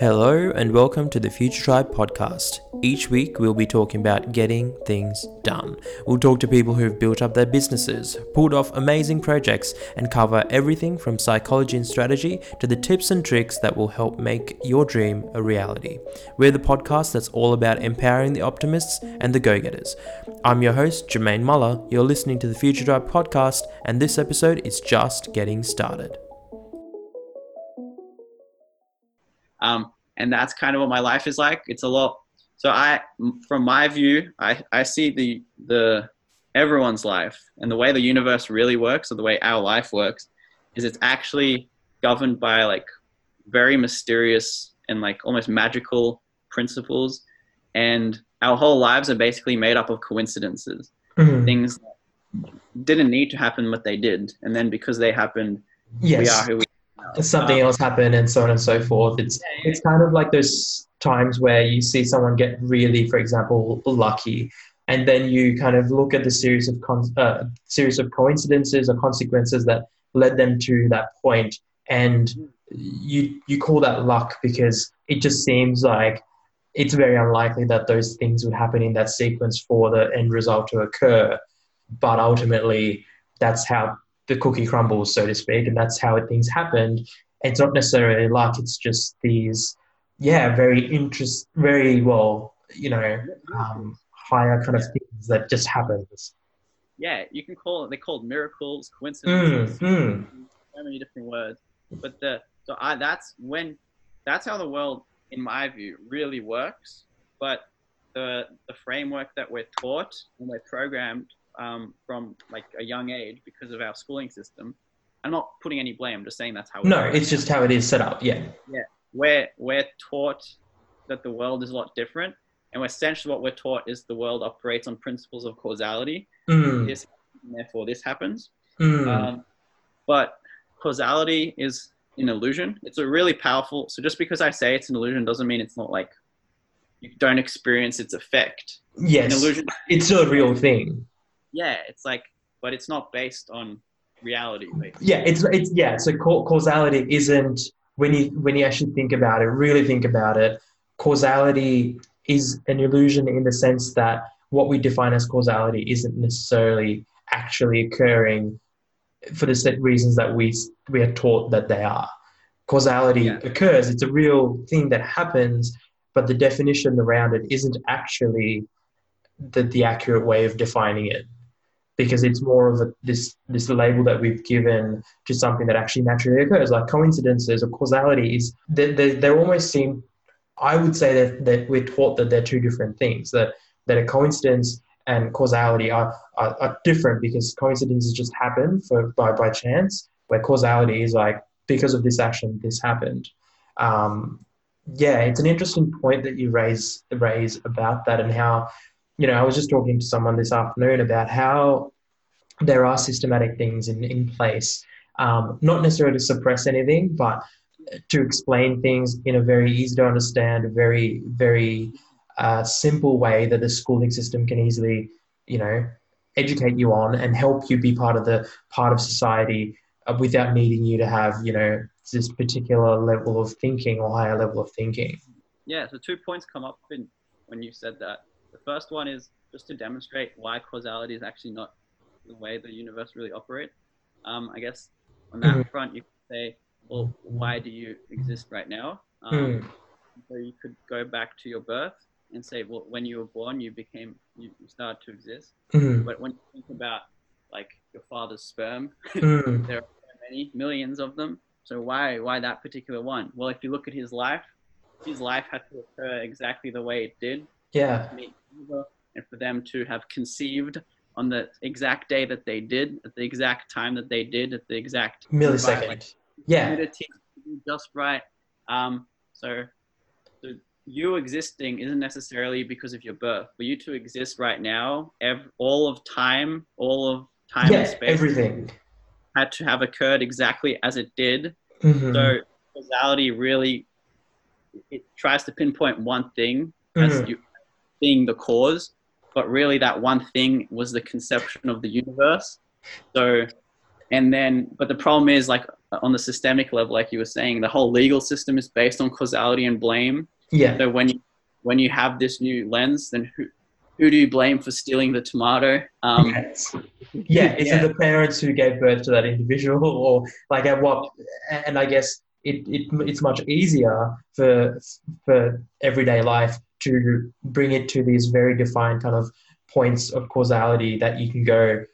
Hello, and welcome to the Future Tribe podcast. Each week, we'll be talking about getting things done. We'll talk to people who've built up their businesses, pulled off amazing projects, and cover everything from psychology and strategy to the tips and tricks that will help make your dream a reality. We're the podcast that's all about empowering the optimists and the go getters. I'm your host, Jermaine Muller. You're listening to the Future Tribe podcast, and this episode is just getting started. Um, and that's kind of what my life is like. It's a lot. So I, from my view, I, I see the the everyone's life and the way the universe really works, or the way our life works, is it's actually governed by like very mysterious and like almost magical principles, and our whole lives are basically made up of coincidences, mm-hmm. things didn't need to happen, but they did, and then because they happened, yes. we are who we something um, else happen and so on and so forth. It's it's kind of like those times where you see someone get really, for example, lucky, and then you kind of look at the series of con- uh, series of coincidences or consequences that led them to that point, and you you call that luck because it just seems like it's very unlikely that those things would happen in that sequence for the end result to occur, but ultimately that's how the cookie crumbles, so to speak, and that's how things happened. It's not necessarily luck; it's just these, yeah, very interest, very well, you know, um, higher kind of things that just happens. Yeah, you can call it. They called miracles, coincidences, mm, mm. so many different words. But the so I that's when that's how the world, in my view, really works. But the the framework that we're taught and we're programmed um, from like a young age because of our schooling system. I'm not putting any blame. I'm just saying that's how. It no, it's just how it is set up. Yeah. Yeah, we're we're taught that the world is a lot different, and essentially what we're taught is the world operates on principles of causality. Mm. This, therefore, this happens. Mm. Um, but causality is an illusion. It's a really powerful. So just because I say it's an illusion doesn't mean it's not like you don't experience its effect. Yes, an illusion. It's a real thing yeah, it's like, but it's not based on reality. Basically. Yeah, it's it's yeah. So causality isn't when you when you actually think about it, really think about it. Causality is an illusion in the sense that what we define as causality isn't necessarily actually occurring for the set reasons that we we are taught that they are. Causality yeah. occurs; it's a real thing that happens, but the definition around it isn't actually the, the accurate way of defining it because it's more of a, this this label that we've given to something that actually naturally occurs, like coincidences or causalities. They, they, they almost seem, I would say that, that we're taught that they're two different things. That that a coincidence and causality are, are, are different because coincidences just happen for by by chance, where causality is like because of this action, this happened. Um, yeah, it's an interesting point that you raise raise about that and how you know, I was just talking to someone this afternoon about how there are systematic things in, in place, um, not necessarily to suppress anything, but to explain things in a very easy to understand, very, very uh, simple way that the schooling system can easily, you know, educate you on and help you be part of the part of society uh, without needing you to have, you know, this particular level of thinking or higher level of thinking. Yeah, so two points come up in, when you said that. The first one is just to demonstrate why causality is actually not the way the universe really operates. Um, I guess on that mm. front, you could say, well, why do you exist right now? Um, mm. So you could go back to your birth and say, well, when you were born, you became, you, started to exist. Mm. But when you think about like your father's sperm, mm. there are many millions of them. So why, why that particular one? Well, if you look at his life, his life had to occur exactly the way it did. Yeah and for them to have conceived on the exact day that they did, at the exact time that they did, at the exact millisecond. Like, yeah. Just right. Um, so, so you existing isn't necessarily because of your birth. For you to exist right now, ev- all of time, all of time yeah, and space, everything had to have occurred exactly as it did. Mm-hmm. So causality really it tries to pinpoint one thing mm-hmm. as you being the cause, but really that one thing was the conception of the universe. So, and then, but the problem is like on the systemic level, like you were saying, the whole legal system is based on causality and blame. Yeah. So when you when you have this new lens, then who who do you blame for stealing the tomato? Um, Yes. Yeah, is Yeah. it the parents who gave birth to that individual, or like at what? And I guess it, it it's much easier for for everyday life to bring it to these very defined kind of points of causality that you can go.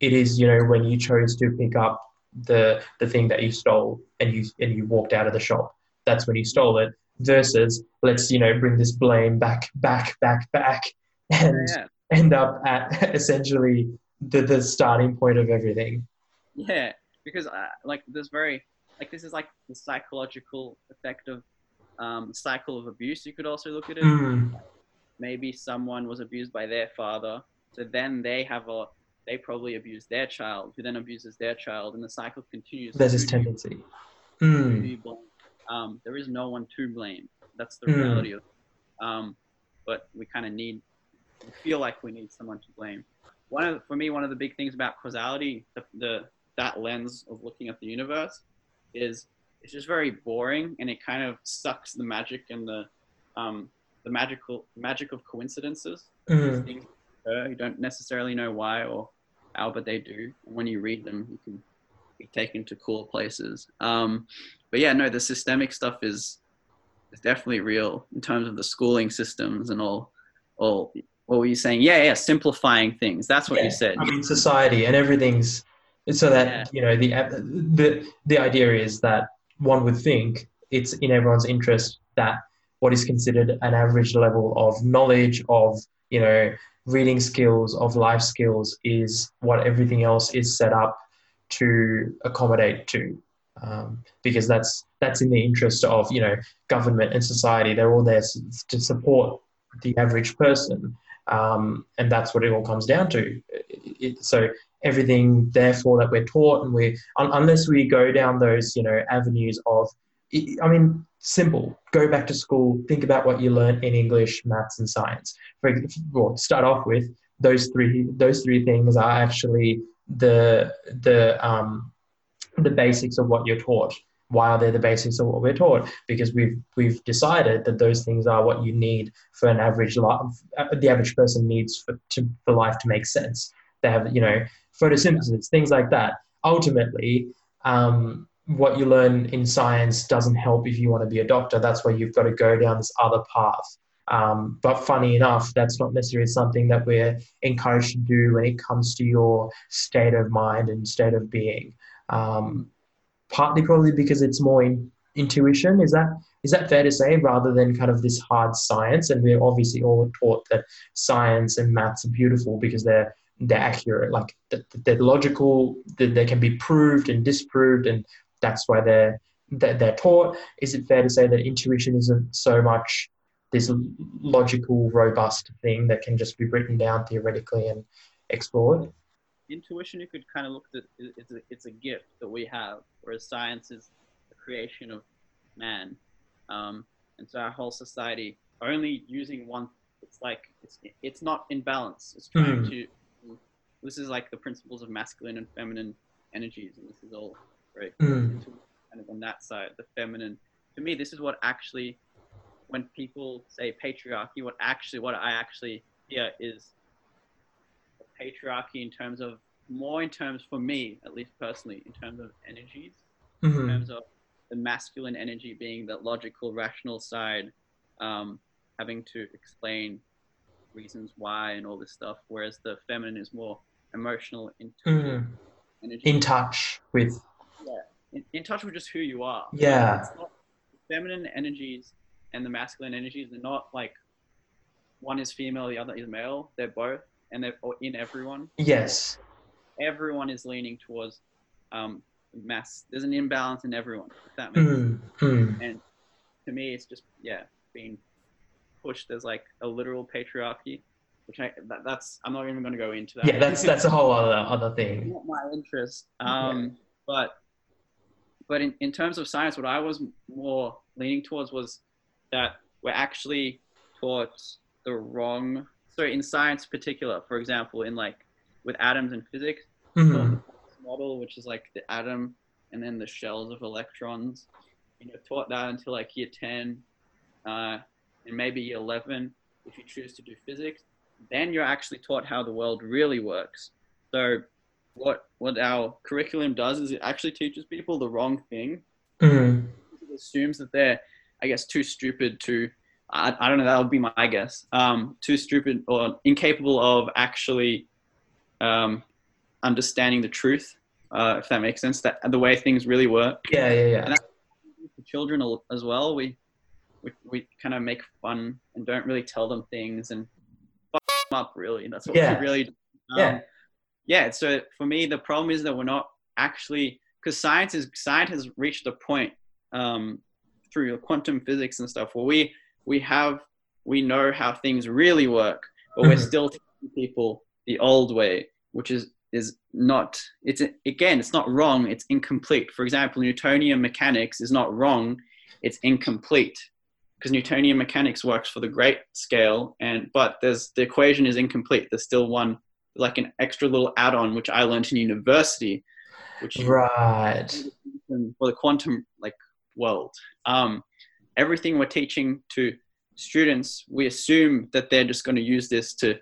It is you know when you chose to pick up the the thing that you stole and you and you walked out of the shop. That's when you stole it. Versus let's you know bring this blame back back back back and yeah. end up at essentially the, the starting point of everything. Yeah, because uh, like there's very like this is like the psychological effect of um, cycle of abuse. You could also look at it. Mm, Maybe someone was abused by their father, so then they have a they probably abuse their child, who then abuses their child, and the cycle continues. there's this tendency. Mm. Um, there is no one to blame. That's the Mm. reality of. Um, but we kind of need, we feel like we need someone to blame. One of, for me, one of the big things about causality, the, the that lens of looking at the universe, is it's just very boring, and it kind of sucks the magic and the, um, the magical magic of coincidences. mm, you don't necessarily know why or how, but they do. And when you read them, you can be taken to cool places. Um, but yeah, no, the systemic stuff is is definitely real in terms of the schooling systems and all. All what were you saying? Yeah, yeah, simplifying things. That's what Yeah, you said. I mean, society and everything's so that Yeah. you know the the the idea is that one would think it's in everyone's interest that what is considered an average level of knowledge of you know reading skills of life skills is what everything else is set up to accommodate to. Um, because that's that's in the interest of you know government and society. They're all there to support the average person. Um, and that's what it all comes down to. It- it- so everything therefore that we're taught and we un- unless we go down those you know avenues of i mean simple. Go back to school think about what you learned in english maths and science. For well, start off with those three those three things are actually the the um, the basics of what you're taught. Why are they the basics of what we're taught? Because we've we've decided that those things are what you need for an average life the average person needs for, to, for life to make sense they have you know photosynthesis things like that. Ultimately um, what you learn in science doesn't help if you want to be a doctor. That's why you've got to go down this other path. Um, but funny enough that's not necessarily something that we're encouraged to do when it comes to your state of mind and state of being. Um, partly probably because it's more in, intuition. Is that is that fair to say rather than kind of this hard science? And we're obviously all taught that science and maths are beautiful because they're they're accurate like th- they're logical that they can be proved and disproved and that's why they're they're they're taught is it fair to say that intuition isn't so much this logical robust thing that can just be written down theoretically and explored Intuition, you could kind of look at it, it's a, it's a gift that we have, whereas science is the creation of man. Um, and so our whole society only using one, it's like, it's, it's not in balance. It's trying Mhm. to, this is like the principles of masculine and feminine energies, and this is all very Mm. kind of on that side, the feminine. To me, this is what actually, when people say patriarchy, what actually, what I actually hear is patriarchy in terms of more in terms for me, at least personally, in terms of energies, in Mhm. terms of the masculine energy being the logical, rational side, um, having to explain reasons why and all this stuff, whereas the feminine is more emotional, intuitive Mhm. energy. in touch with in, in touch with just who you are. Yeah. It's not, feminine energies and the masculine energies, they're not like one is female, the other is male. They're both, and they're in everyone. yes Everyone is leaning towards um, mass. There's an imbalance in everyone, if that makes. Mm. Mm. And to me, it's just, yeah, being pushed as like a literal patriarchy, which I, that, that's, I'm not even going to go into that. yeah that's that's a whole other other thing not my interest. Um, But but in, in terms of science, what I was more leaning towards was that we're actually taught the wrong. So in science, particular, for example, in like with atoms and physics, Mhm. model, which is like the atom and then the shells of electrons. You're taught that until like year 10 uh, and maybe year 11 if you choose to do physics. Then you're actually taught how the world really works. So what what our curriculum does is it actually teaches people the wrong thing. Mm. It assumes that they're, I guess, too stupid to. I, I don't know. That would be my guess. Um, too stupid or incapable of actually um, understanding the truth, uh, if that makes sense. That the way things really work. Yeah, yeah, yeah. For children as well, we we, we kind of make fun and don't really tell them things and up. Really, that's what Yeah. we really. Um, Yeah. yeah. So for me, the problem is that we're not actually because science is science has reached a point um, through quantum physics and stuff where we we have we know how things really work, but we're still teaching people the old way, which is is not it's again it's not wrong it's incomplete for example newtonian mechanics is not wrong it's incomplete because newtonian mechanics works for the great scale and but there's the equation is incomplete there's still one like an extra little add-on which i learned in university which Right. for the quantum like world um, everything we're teaching to students we assume that they're just going to use this to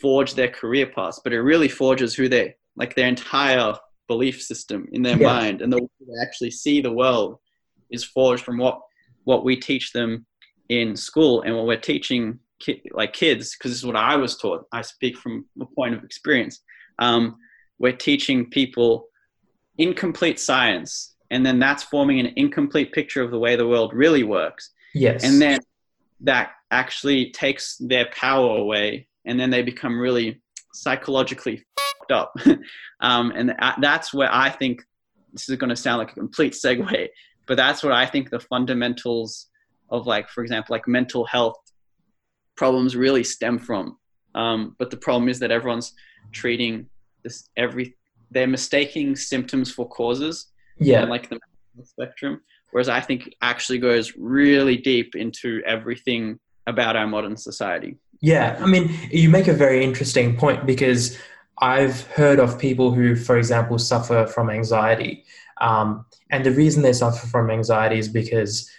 forge their career paths but it really forges who they like their entire belief system in their Yeah. mind and the way they actually see the world is forged from what what we teach them in school and what we're teaching ki- like kids because this is what i was taught. I speak from a point of experience. Um, we're teaching people incomplete science and then that's forming an incomplete picture of the way the world really works. Yes. and then that actually takes their power away and then they become really psychologically fucked up. Um, and tha- that's where i think this is going to sound like a complete segue but that's what i think the fundamentals of like for example like mental health problems really stem from um, but the problem is that everyone's treating this every they're mistaking symptoms for causes yeah. and like the spectrum whereas i think actually goes really deep into everything about our modern society Yeah, I mean, you make a very interesting point because I've heard of people who, for example, suffer from anxiety. Um, and the reason they suffer from anxiety is because,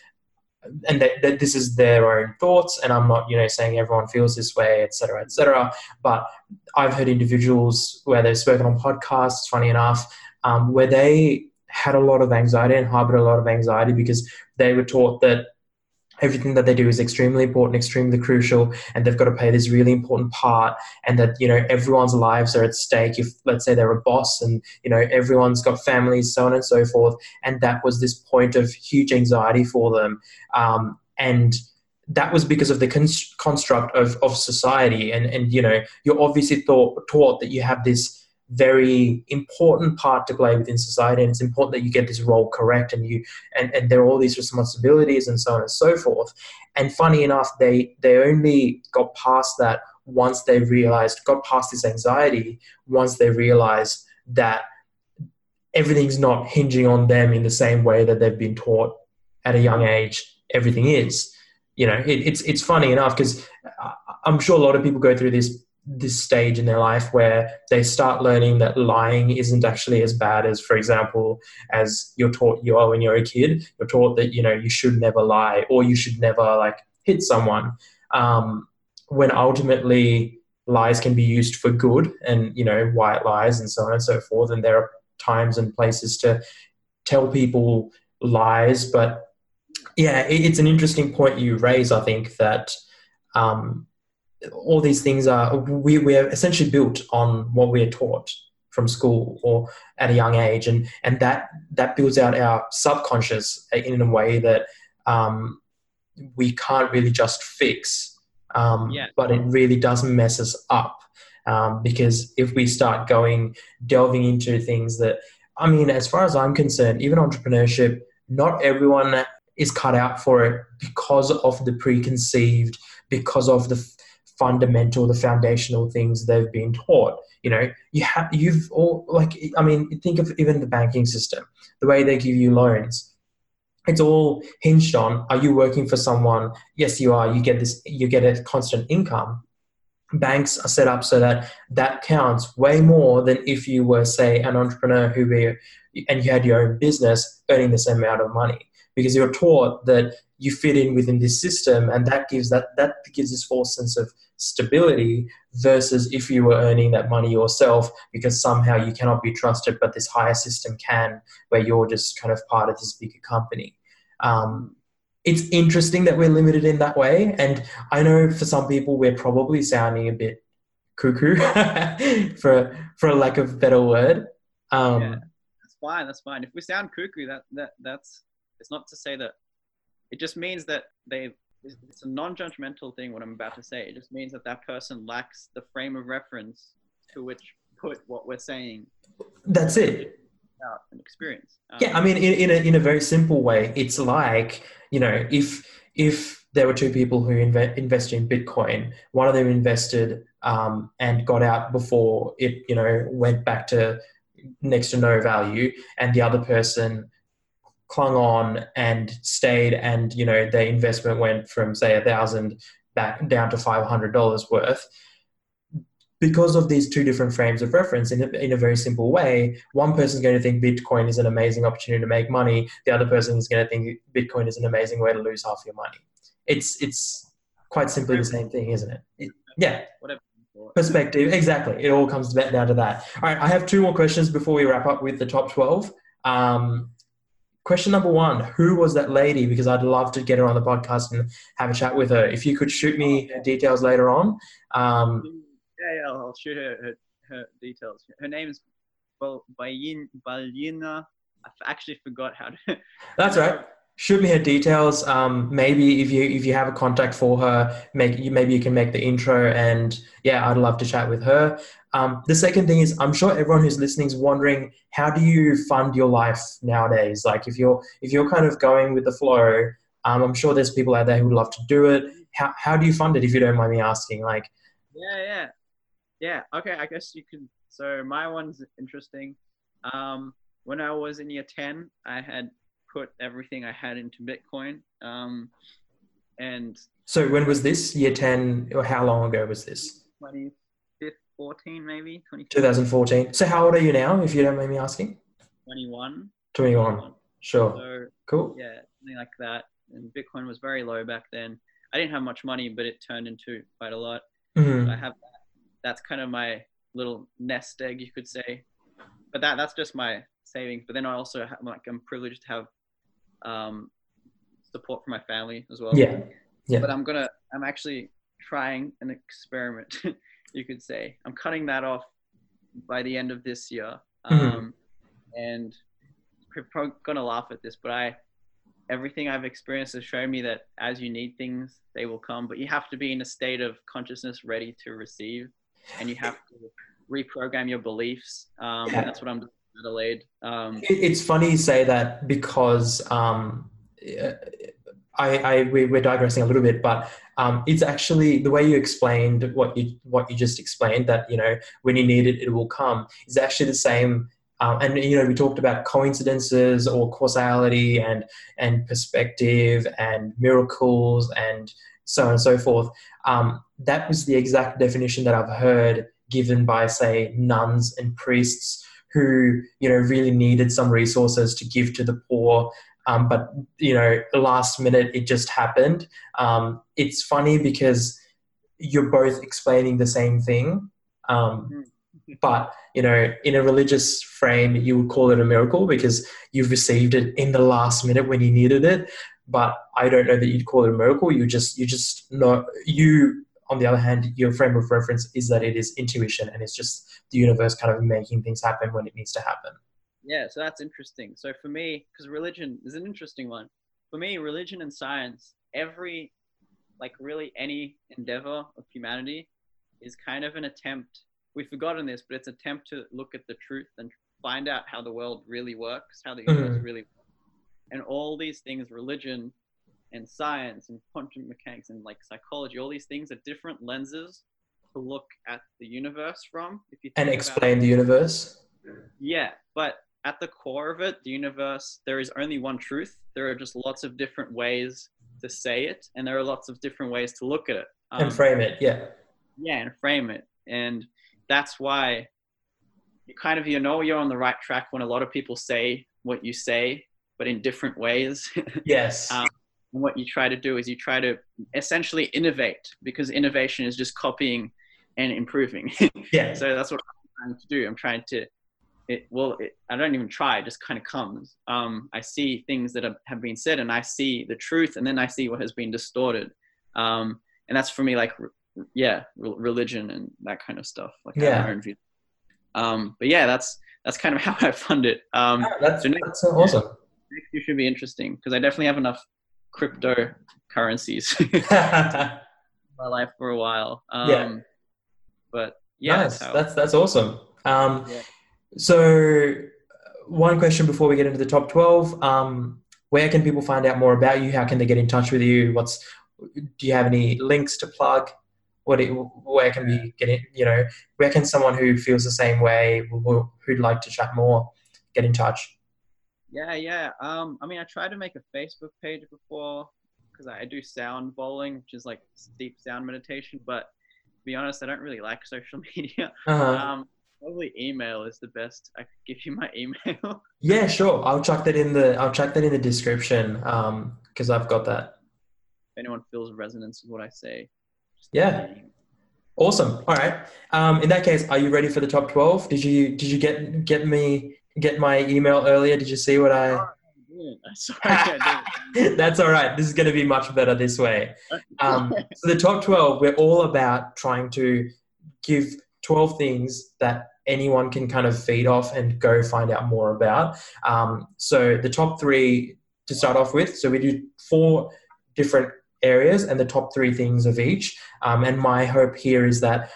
and that, that this is their own thoughts, and I'm not, you know, saying everyone feels this way, etc cetera, et cetera. But I've heard individuals where they've spoken on podcasts, funny enough, um, where they had a lot of anxiety and harbored a lot of anxiety because they were taught that everything that they do is extremely important, extremely crucial, and they've got to play this really important part. And that you know everyone's lives are at stake. If let's say they're a boss, and you know everyone's got families, so on and so forth, and that was this point of huge anxiety for them. Um, and that was because of the cons- construct of, of society and, and you know you're obviously thought, taught that you have this very important part to play within society and it's important that you get this role correct and you and, and there are all these responsibilities and so on and so forth. And funny enough they they only got past that once they realized got past this anxiety once they realized that everything's not hinging on them in the same way that they've been taught at a young age everything is. You know it, it's it's funny enough because uh, i'm sure a lot of people go through this this stage in their life where they start learning that lying isn't actually as bad as for example as you're taught you are when you're a kid. You're taught that you know you should never lie or you should never like hit someone. Um, when ultimately lies can be used for good and you know white lies and so on and so forth and there are times and places to tell people lies but yeah it's an interesting point you raise i think that um, all these things are we, we're essentially built on what we're taught from school or at a young age and and that that builds out our subconscious in a way that um, we can't really just fix um, Yeah. but it really does mess us up um, because if we start going delving into things that i mean as far as i'm concerned even entrepreneurship not everyone is cut out for it because of the preconceived because of the fundamental, the foundational things they've been taught. You know, you have you've all like I mean, think of even the banking system, the way they give you loans. It's all hinged on: Are you working for someone? Yes, you are. You get this. You get a constant income. Banks are set up so that that counts way more than if you were, say, an entrepreneur who we, and you had your own business earning the same amount of money because you're taught that you fit in within this system and that gives that that gives this false sense of stability versus if you were earning that money yourself because somehow you cannot be trusted but this higher system can where you're just kind of part of this bigger company. Um, it's interesting that we're limited in that way and i know for some people we're probably sounding a bit cuckoo for for a lack of better word. Um, yeah, that's fine that's fine. If we sound cuckoo that that that's it's not to say that it just means that they it's a non-judgmental thing what i'm about to say. It just means that that person lacks the frame of reference to which put what we're saying that's it. out an experience. Um, yeah i mean in, in, a, in a very simple way it's like you know if if there were two people who inve- invested in bitcoin one of them invested um, and got out before it you know went back to next to no value and the other person clung on and stayed and you know their investment went from say a thousand back down to five hundred dollars worth. Because of these two different frames of reference in a, in a very simple way one person is going to think bitcoin is an amazing opportunity to make money the other person is going to think bitcoin is an amazing way to lose half your money. It's it's quite simply the same thing isn't it, it yeah. whatever perspective exactly. It all comes down to that. All right i have two more questions before we wrap up with the top 12 um, question number one who was that lady? Because i'd love to get her on the podcast and have a chat with her. If you could shoot me details later on um, yeah, yeah i'll shoot her, her, her details. Her name is Balina. I've actually forgot how to that's right shoot me her details um, maybe if you if you have a contact for her make you maybe you can make the intro and yeah i'd love to chat with her um, the second thing is, I'm sure everyone who's listening is wondering, how do you fund your life nowadays? Like, if you're if you're kind of going with the flow, um, I'm sure there's people out there who would love to do it. How how do you fund it? If you don't mind me asking, like. Yeah, yeah, yeah. Okay, I guess you can. So my one's interesting. Um, when I was in year ten, I had put everything I had into Bitcoin. Um, and so when was this? Year ten, or how long ago was this? 20 14 maybe 2014 so how old are you now if you don't mind me asking 21 21, 21. sure so, cool yeah something like that and bitcoin was very low back then i didn't have much money but it turned into quite a lot mm-hmm. so i have that. that's kind of my little nest egg you could say but that that's just my savings but then i also have, like i'm privileged to have um, support from my family as well yeah yeah but i'm gonna i'm actually trying an experiment you could say. I'm cutting that off by the end of this year. Mm-hmm. Um, and probably gonna laugh at this, but I everything I've experienced has shown me that as you need things, they will come. But you have to be in a state of consciousness ready to receive, and you have to reprogram your beliefs. Um, yeah. That's what I'm doing Adelaide. Um, it's funny you say that because um, I, I we, are digressing a little bit, but um, it's actually the way you explained what you what you just explained that you know when you need it, it will come is actually the same. Um, and you know we talked about coincidences or causality and and perspective and miracles and so on and so forth. Um, that was the exact definition that I've heard given by say nuns and priests who you know really needed some resources to give to the poor um, but you know, last minute it just happened. Um, it's funny because you're both explaining the same thing, um, mm-hmm. but you know, in a religious frame, you would call it a miracle because you've received it in the last minute when you needed it. But I don't know that you'd call it a miracle. You just, you just know you. On the other hand, your frame of reference is that it is intuition and it's just the universe kind of making things happen when it needs to happen. Yeah, so that's interesting. So for me, because religion is an interesting one. For me, religion and science, every, like really any endeavor of humanity is kind of an attempt. We've forgotten this, but it's an attempt to look at the truth and find out how the world really works, how the universe mm-hmm. really works. And all these things, religion and science and quantum mechanics and like psychology, all these things are different lenses to look at the universe from. If you and explain the universe. Yeah, but at the core of it, the universe, there is only one truth. There are just lots of different ways to say it, and there are lots of different ways to look at it. Um, and frame it, yeah. Yeah, and frame it. And that's why you kind of you know you're on the right track when a lot of people say what you say, but in different ways. Yes. Um, and what you try to do is you try to essentially innovate because innovation is just copying and improving. yeah. so that's what I'm trying to do. I'm trying to, it, well, it, I don't even try, it just kind of comes. Um, I see things that have, have been said and I see the truth and then I see what has been distorted. Um, and that's for me, like, yeah, religion and that kind of stuff. Like, yeah. Um, but yeah, that's, that's kind of how I fund it. Um, yeah, that's, so next, that's so awesome. Next year should be interesting because I definitely have enough cryptocurrencies my life for a while. Um, yeah. But yeah, nice. that's, that's, that's awesome. Um, yeah. So, one question before we get into the top twelve: um, Where can people find out more about you? How can they get in touch with you? What's do you have any links to plug? What where can we get in? You know, where can someone who feels the same way, who'd like to chat more, get in touch? Yeah, yeah. Um, I mean, I tried to make a Facebook page before because I do sound bowling, which is like deep sound meditation. But to be honest, I don't really like social media. Uh-huh. Um, probably email is the best. I could give you my email. yeah, sure. I'll chuck that in the I'll chuck that in the description because um, I've got that. If anyone feels resonance with what I say. Yeah. Awesome. All right. Um, in that case, are you ready for the top twelve? Did you did you get get me get my email earlier? Did you see what I? That's all right. This is going to be much better this way. Um, so the top 12, we're all about trying to give 12 things that anyone can kind of feed off and go find out more about. Um, so the top three to start off with. So we do four different areas and the top three things of each. Um, and my hope here is that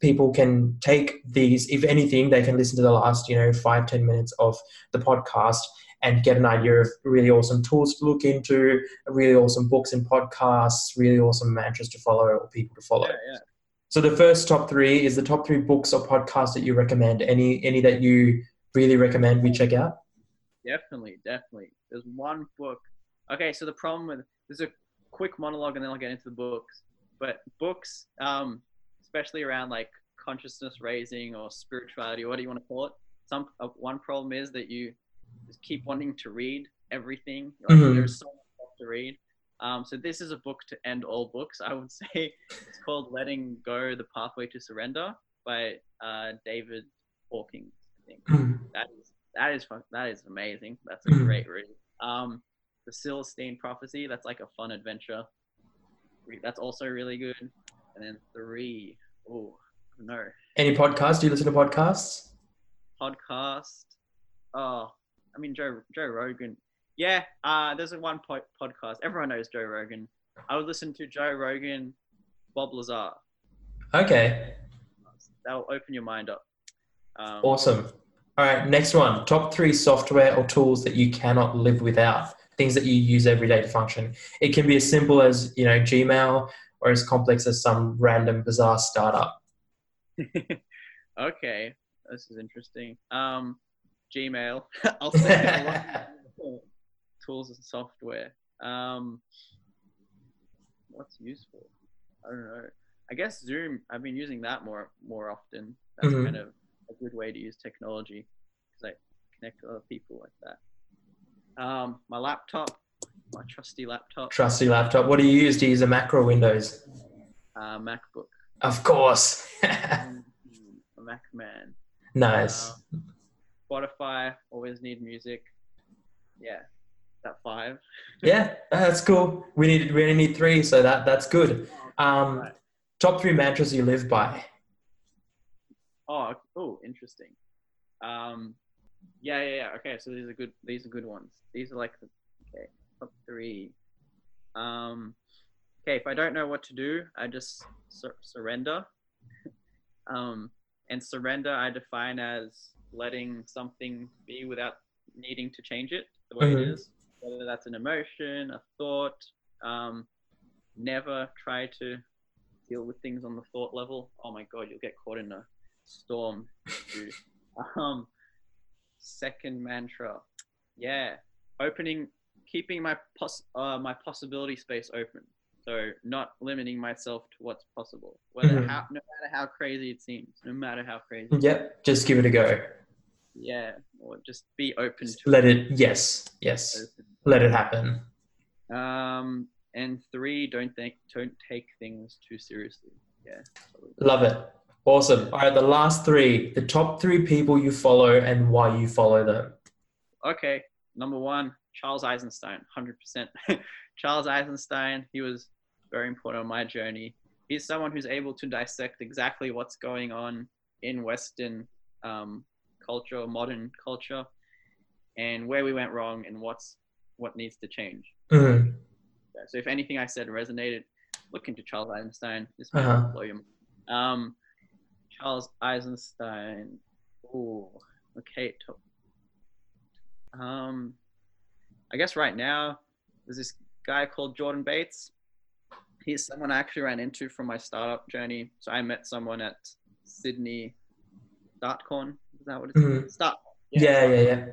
people can take these, if anything, they can listen to the last, you know, five ten minutes of the podcast and get an idea of really awesome tools to look into, really awesome books and podcasts, really awesome mantras to follow or people to follow. Yeah, yeah. So the first top three is the top three books or podcasts that you recommend. Any any that you really recommend we check out? Definitely, definitely. There's one book. Okay, so the problem with there's a quick monologue and then I'll get into the books. But books, um, especially around like consciousness raising or spirituality, or what do you want to call it? Some uh, one problem is that you just keep wanting to read everything. Like, mm-hmm. There's so much to read. Um, so this is a book to end all books. I would say it's called "Letting Go: The Pathway to Surrender" by uh, David Hawkins. I think mm-hmm. that is that is that is amazing. That's a mm-hmm. great read. Um, the Celestine Prophecy. That's like a fun adventure. That's also really good. And then three, oh no. Any podcasts? Do you listen to podcasts? Podcast. Oh, I mean Joe Joe Rogan. Yeah, uh, there's a one po- podcast. Everyone knows Joe Rogan. I would listen to Joe Rogan, Bob Lazar. Okay. That'll open your mind up. Um, awesome. All right, next one. Top three software or tools that you cannot live without things that you use every day to function. It can be as simple as you know Gmail or as complex as some random bizarre startup. okay, this is interesting. Um, Gmail. I'll say tools and software. Um, what's useful? I don't know. I guess Zoom. I've been using that more more often. That's mm-hmm. kind of a good way to use technology because I connect to other people like that. Um, my laptop, my trusty laptop. Trusty laptop. What do you use? Do you use a Mac or Windows? Uh, MacBook. Of course. a Mac man. Nice. Uh, Spotify. Always need music. Yeah, that five. yeah, that's cool. We need we only need three, so that that's good. Um, right. Top three mantras you live by. Oh, oh, interesting. Um, yeah, yeah, yeah. Okay, so these are good. These are good ones. These are like the okay top three. Um, okay, if I don't know what to do, I just sur- surrender. um, and surrender I define as letting something be without needing to change it the way mm-hmm. it is. Whether that's an emotion, a thought. Um, never try to deal with things on the thought level. Oh my god, you'll get caught in a storm. um, second mantra. Yeah, opening, keeping my pos- uh, my possibility space open. So not limiting myself to what's possible, whether Mhm. how, no matter how crazy it seems, no matter how crazy. Yep. Just give it a go. Yeah, or just be open to Let it. Yes. Yes. Let it happen. Um, and three, don't think, don't take things too seriously. Yeah. Love it. Awesome. All right. The last three. The top three people you follow and why you follow them. Okay. Number one, Charles Eisenstein, hundred percent. Charles Eisenstein. He was very important on my journey. He's someone who's able to dissect exactly what's going on in Western um, culture, modern culture, and where we went wrong and what's what needs to change. Mhm. So if anything I said resonated, look into Charles Eisenstein. This man Uh-huh. will blow your mind. Um, Charles Eisenstein. Oh, okay. Um, I guess right now there's this guy called Jordan Bates. He's someone I actually ran into from my startup journey. So I met someone at Sydney StartCon. Is that what it's Mhm. Start. Yeah. Yeah. Yeah.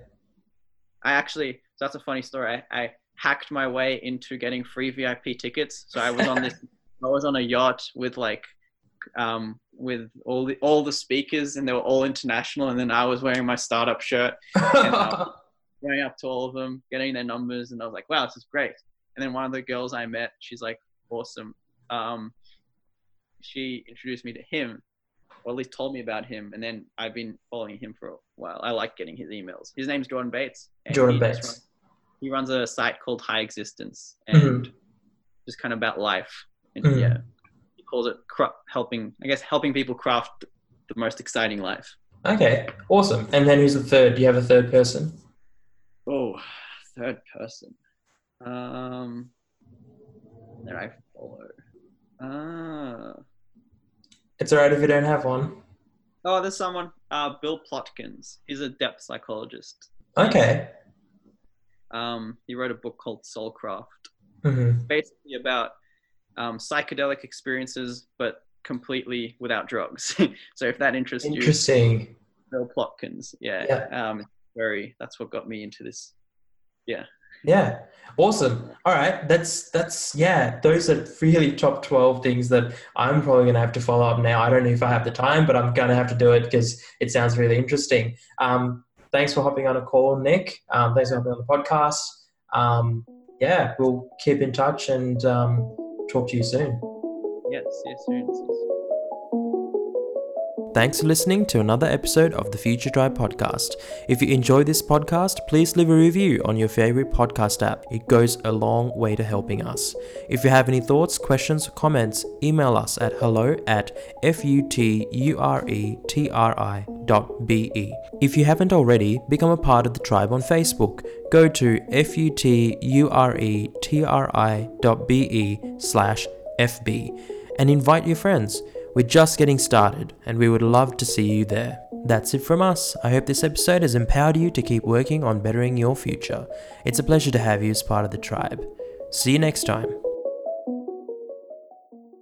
I actually, so that's a funny story. I, I hacked my way into getting free VIP tickets. So I was on this, I was on a yacht with like, um, with all the all the speakers, and they were all international. And then I was wearing my startup shirt, uh, going up to all of them, getting their numbers, and I was like, wow, this is great. And then one of the girls I met, she's like, awesome. Um, she introduced me to him, or at least told me about him, and then I've been following him for a while. I like getting his emails. His name's Jordan Bates. Jordan he Bates. runs- he runs a site called High Existence, and Mhm. just kind of about life. And Mhm. yeah, calls it cra- helping. I guess helping people craft the most exciting life. Okay. Awesome. And then who's the third? Do you have a third person? Oh, third person. Um, that I follow. Ah. It's alright if you don't have one. Oh, there's someone. Uh, Bill Plotkins. He's a depth psychologist. Okay. Um, he wrote a book called Soulcraft, hmm basically about um, psychedelic experiences, but completely without drugs. so if that interests you, Interesting. Bill Plotkins. Yeah. Yeah. Um, very. That's what got me into this. Yeah. Yeah. Awesome. All right. That's that's yeah. Those are really top twelve things that I'm probably gonna have to follow up now. I don't know if I have the time, but I'm gonna have to do it because it sounds really interesting. Um, thanks for hopping on a call, Nick. Um, thanks for hopping on the podcast. Um, yeah, we'll keep in touch and um, talk to you soon. Yes. Soon. See you soon. Thanks for listening to another episode of the Future Tribe podcast. If you enjoy this podcast, please leave a review on your favorite podcast app. It goes a long way to helping us. If you have any thoughts, questions, or comments, email us at hello at futuretri dot be. If you haven't already, become a part of the tribe on Facebook. Go to futuretri dot be slash fb and invite your friends. We're just getting started and we would love to see you there. That's it from us. I hope this episode has empowered you to keep working on bettering your future. It's a pleasure to have you as part of the tribe. See you next time.